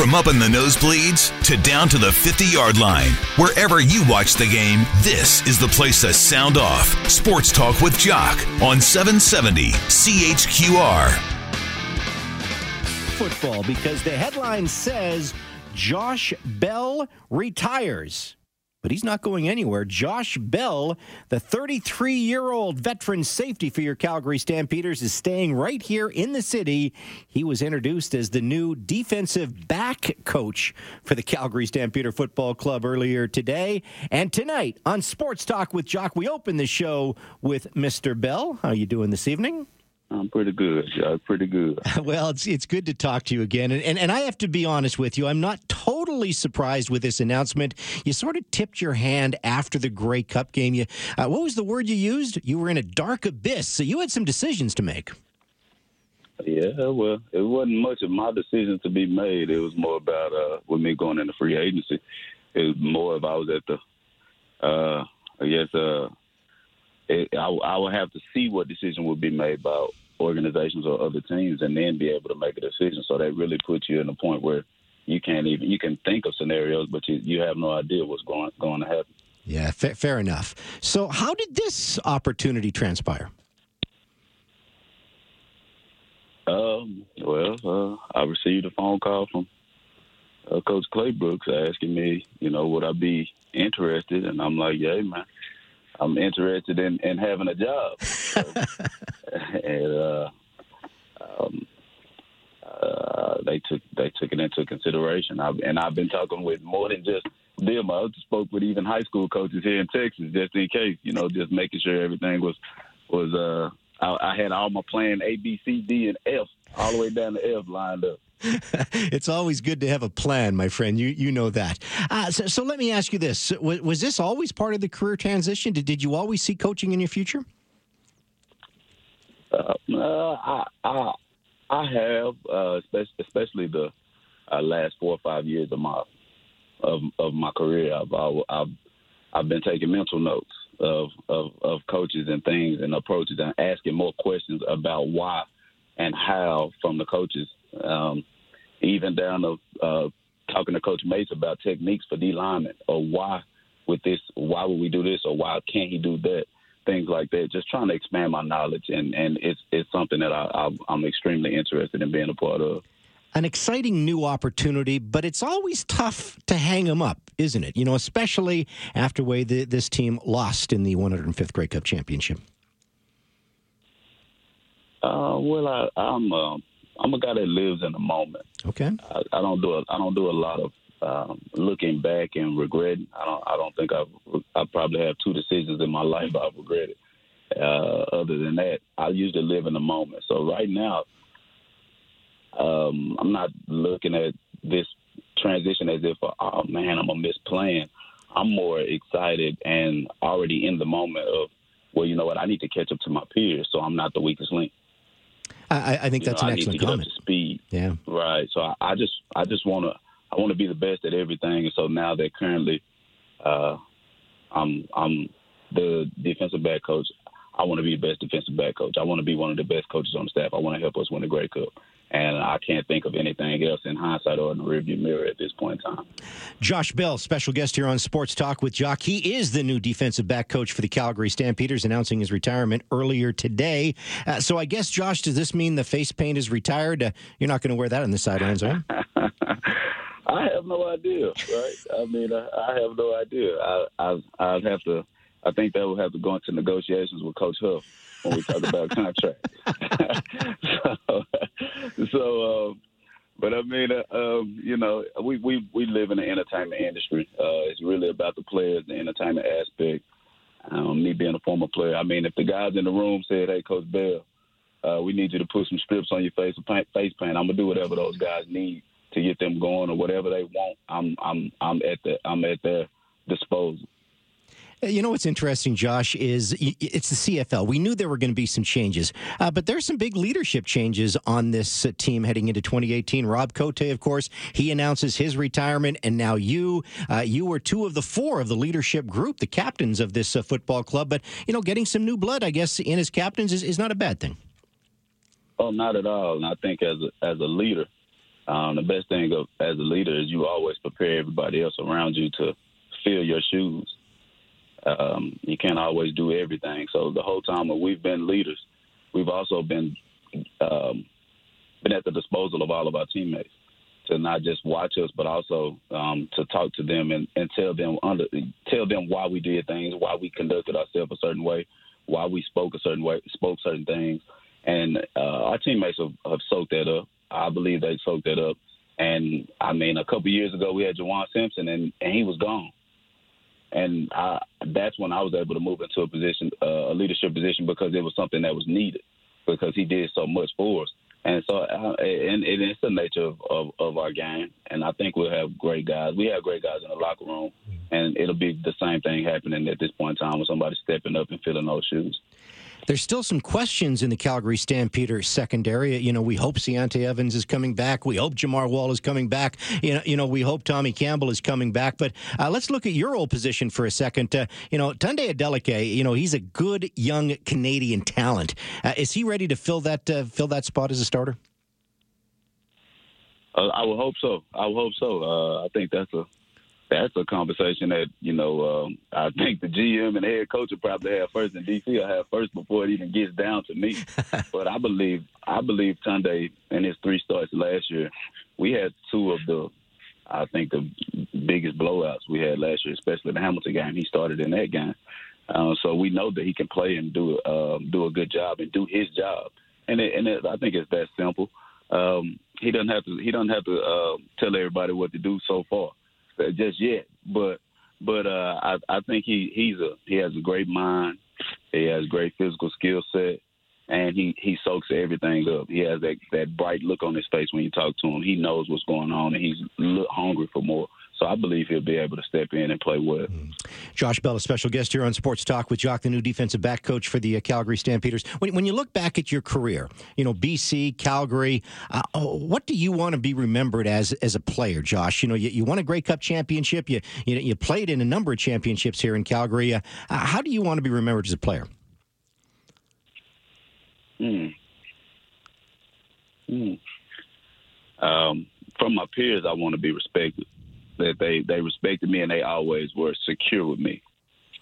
From up in the nosebleeds to down to the 50 yard line, wherever you watch the game, this is the place to sound off. Sports Talk with Jock on 770 CHQR. Football because the headline says Josh Bell retires. But he's not going anywhere. Josh Bell, the 33 year old veteran safety for your Calgary Stampeders, is staying right here in the city. He was introduced as the new defensive back coach for the Calgary Stampeder Football Club earlier today. And tonight on Sports Talk with Jock, we open the show with Mr. Bell. How are you doing this evening? I'm pretty good, Jock. Pretty good. well, it's it's good to talk to you again, and, and and I have to be honest with you. I'm not totally surprised with this announcement. You sort of tipped your hand after the Grey Cup game. You, uh, what was the word you used? You were in a dark abyss, so you had some decisions to make. Yeah, well, it wasn't much of my decision to be made. It was more about uh, with me going into free agency. It was more if I was at the, uh, I guess, uh, it, I, I would have to see what decision would be made by organizations or other teams, and then be able to make a decision. So that really puts you in a point where you can't even you can think of scenarios, but you, you have no idea what's going going to happen. Yeah, fa- fair enough. So, how did this opportunity transpire? Um, well, uh, I received a phone call from uh, Coach Claybrooks asking me, you know, would I be interested? And I'm like, yeah, man. I'm interested in, in having a job. And uh, um, uh, they took they took it into consideration. I've, and I've been talking with more than just them. I spoke with even high school coaches here in Texas, just in case, you know, just making sure everything was was. Uh, I, I had all my plan A, B, C, D, and F all the way down to F lined up. it's always good to have a plan, my friend. You you know that. Uh, so, so, let me ask you this: was, was, this always part of the career transition? Did, did you always see coaching in your future? Uh, uh, I, I I have, uh, especially, the uh, last four or five years of my of of my career. I've I've I've been taking mental notes of of, of coaches and things and approaches and asking more questions about why and how from the coaches um, even down to uh, talking to Coach Mace about techniques for D linemen or why with this, why would we do this or why can't he do that? Things like that. Just trying to expand my knowledge, and, and it's it's something that I, I, I'm extremely interested in being a part of an exciting new opportunity, but it's always tough to hang them up, isn't it? You know, especially after way the, this team lost in the 105th Grey Cup championship. Uh, well, I, I'm uh, I'm a guy that lives in the moment. Okay. I, I don't do a, I don't do a lot of um, looking back and regretting. I don't I don't think I've I probably have two decisions in my life I've regretted. Uh, other than that, I usually live in the moment. So right now, um, I'm not looking at this transition as if oh man I'm gonna miss playing. I'm more excited and already in the moment of well you know what I need to catch up to my peers so I'm not the weakest link. I, I think that's know, an I excellent need to comment. Get up to speed. Yeah. Right. So I, I just I just want to I want to be the best at everything. And so now that currently, uh, I'm I'm the defensive back coach. I want to be the best defensive back coach. I want to be one of the best coaches on the staff. I want to help us win the Grey Cup and I can't think of anything else in hindsight or in the rearview mirror at this point in time. Josh Bell, special guest here on Sports Talk with Jock. He is the new defensive back coach for the Calgary Stampeders, announcing his retirement earlier today. Uh, so I guess, Josh, does this mean the face paint is retired? Uh, you're not going to wear that on the sidelines, are you? I have no idea, right? I mean, I, I have no idea. I, I, I'd have to. I think that would have to go into negotiations with Coach Huff when we talk about contract. so, so um, but I mean, uh, um, you know, we, we we live in the entertainment industry. Uh, it's really about the players, the entertainment aspect. Um, me being a former player, I mean, if the guys in the room said, "Hey, Coach Bell, uh, we need you to put some strips on your face face paint," I'm gonna do whatever those guys need to get them going or whatever they want. I'm I'm I'm at the I'm at their disposal. You know what's interesting, Josh, is it's the CFL. We knew there were going to be some changes, uh, but there's some big leadership changes on this uh, team heading into 2018. Rob Cote, of course, he announces his retirement, and now you, uh, you were two of the four of the leadership group, the captains of this uh, football club. But you know, getting some new blood, I guess, in as captains is, is not a bad thing. Oh, not at all. And I think as a, as a leader, Um, the best thing of, as a leader is you always prepare everybody else around you to fill your shoes. Um, you can't always do everything. So the whole time that we've been leaders, we've also been um, been at the disposal of all of our teammates to not just watch us, but also um, to talk to them and, and tell them under tell them why we did things, why we conducted ourselves a certain way, why we spoke a certain way, spoke certain things, and uh, our teammates have, have soaked that up. I believe they soaked that up. And I mean, a couple years ago, we had Juwan Simpson, and, and he was gone. And I, that's when I was able to move into a position, uh, a leadership position, because it was something that was needed, because he did so much for us. And so, uh, and, and it's the nature of, of, of, our game. And I think we'll have great guys. We have great guys in the locker room, and it'll be the same thing happening at this point in time with somebody stepping up and filling those shoes. There's still some questions in the Calgary Stampeders secondary. You know, we hope Ciante Evans is coming back. We hope Jamar Wall is coming back. You know, you know, we hope Tommy Campbell is coming back. But uh, let's look at your old position for a second. Uh, you know, Tunde Adeleke, you know, he's a good young Canadian talent. Uh, is he ready to fill that uh, fill that spot as a starter? Uh, I would hope so. I would hope so. Uh, I think that's a that's a conversation that you know um, I think the GM and the head coach will probably have first, and DC will have first before it even gets down to me. but I believe I believe Tunde and his three starts last year, we had two of the I think the biggest blowouts we had last year, especially the Hamilton game. He started in that game, uh, so we know that he can play and do uh, do a good job and do his job. And it, and it, I think it's that simple. Um, he doesn't have to he doesn't have to uh, tell everybody what to do so far just yet. But but uh, I I think he he's a he has a great mind. He has great physical skill set, and he he soaks everything up. He has that that bright look on his face when you talk to him. He knows what's going on, and he's hungry for more. So I believe he'll be able to step in and play well. Mm. Josh Bell, a special guest here on Sports Talk with Jock, the new defensive back coach for the uh, Calgary Stampeders. When, when, you look back at your career, you know BC, Calgary, uh, oh, what do you want to be remembered as as a player, Josh? You know, you, you won a Grey Cup championship. You, you, you played in a number of championships here in Calgary. Uh, how do you want to be remembered as a player? Hmm. Hmm. Um, from my peers, I want to be respected that they they respected me and they always were secure with me,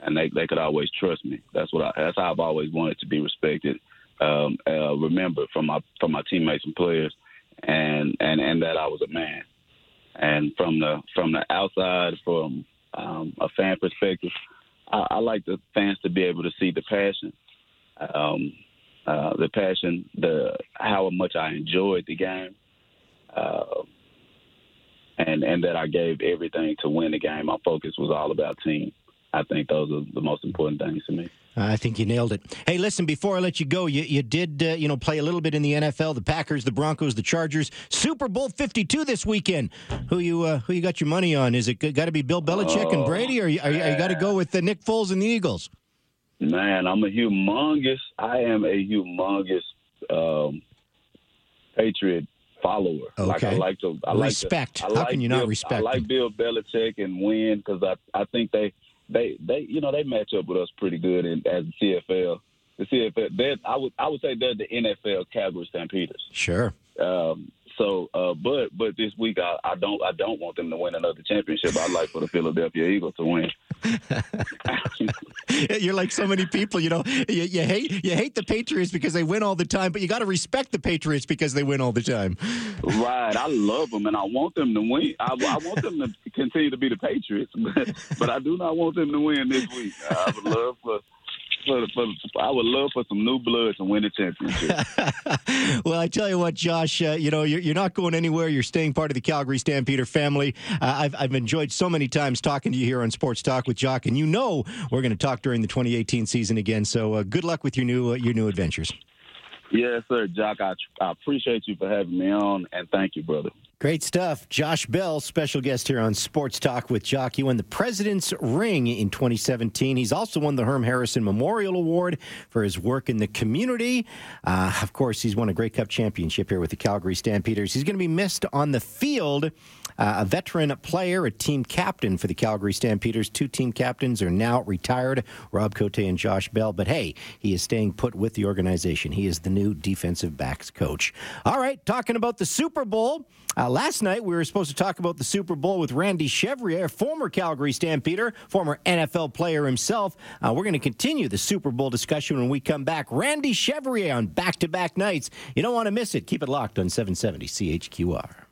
and they they could always trust me. That's what I, that's how I've always wanted to be respected. Um, uh, remember from my from my teammates and players, and and and that I was a man. And from the from the outside, from um, a fan perspective, I, I like the fans to be able to see the passion, um, uh, the passion, the how much I enjoyed the game. Uh, and and that I gave everything to win the game. My focus was all about team. I think those are the most important things to me. I think you nailed it. Hey, listen, before I let you go, you, you did, uh, you know, play a little bit in the NFL, the Packers, the Broncos, the Chargers, Super Bowl 52 this weekend. Who you uh, who you got your money on? Is it got to be Bill Belichick oh, and Brady, or you, are you, you got to go with the Nick Foles and the Eagles? Man, I'm a humongous, I am a humongous um, Patriot follower. Okay. Like I like to I respect. Like to, I How like can you Bill, not respect? I like Bill Belichick and win because I I think they they they you know they match up with us pretty good in, as the CFL. The CFL, they I would I would say they're the NFL Calgary Stampeders. Sure. Um, so, uh, but but this week I, I don't I don't want them to win another championship. I'd like for the Philadelphia Eagles to win. You're like so many people, you know. You, you, hate you hate the Patriots because they win all the time, but you got to respect the Patriots because they win all the time. Right. I love them and I want them to win. I, I want them to continue to be the Patriots, but, but I do not want them to win this week. I would love for for, for, I would love for some new blood to win the championship. well, I tell you what, Josh, uh, you know you're, you're, not going anywhere. You're staying part of the Calgary Stampeder family. Uh, I've, I've enjoyed so many times talking to you here on Sports Talk with Jock, and you know we're going to talk during the 2018 season again. So uh, good luck with your new uh, your new adventures. Yes, sir, Jock. I, I appreciate you for having me on, and thank you, brother. Great stuff. Josh Bell, special guest here on Sports Talk with Jock. He won the President's Ring in 2017. He's also won the Herm Harrison Memorial Award for his work in the community. Uh, of course, he's won a Grey Cup championship here with the Calgary Stampeders. He's going to be missed on the field. Uh, a veteran player, a team captain for the Calgary Stampeders. Two team captains are now retired, Rob Cote and Josh Bell. But hey, he is staying put with the organization. He is the new defensive backs coach. All right, talking about the Super Bowl. Uh, last night, we were supposed to talk about the Super Bowl with Randy Chevrier, former Calgary Stampeder, former NFL player himself. Uh, we're going to continue the Super Bowl discussion when we come back. Randy Chevrier on back to back nights. You don't want to miss it. Keep it locked on 770 CHQR.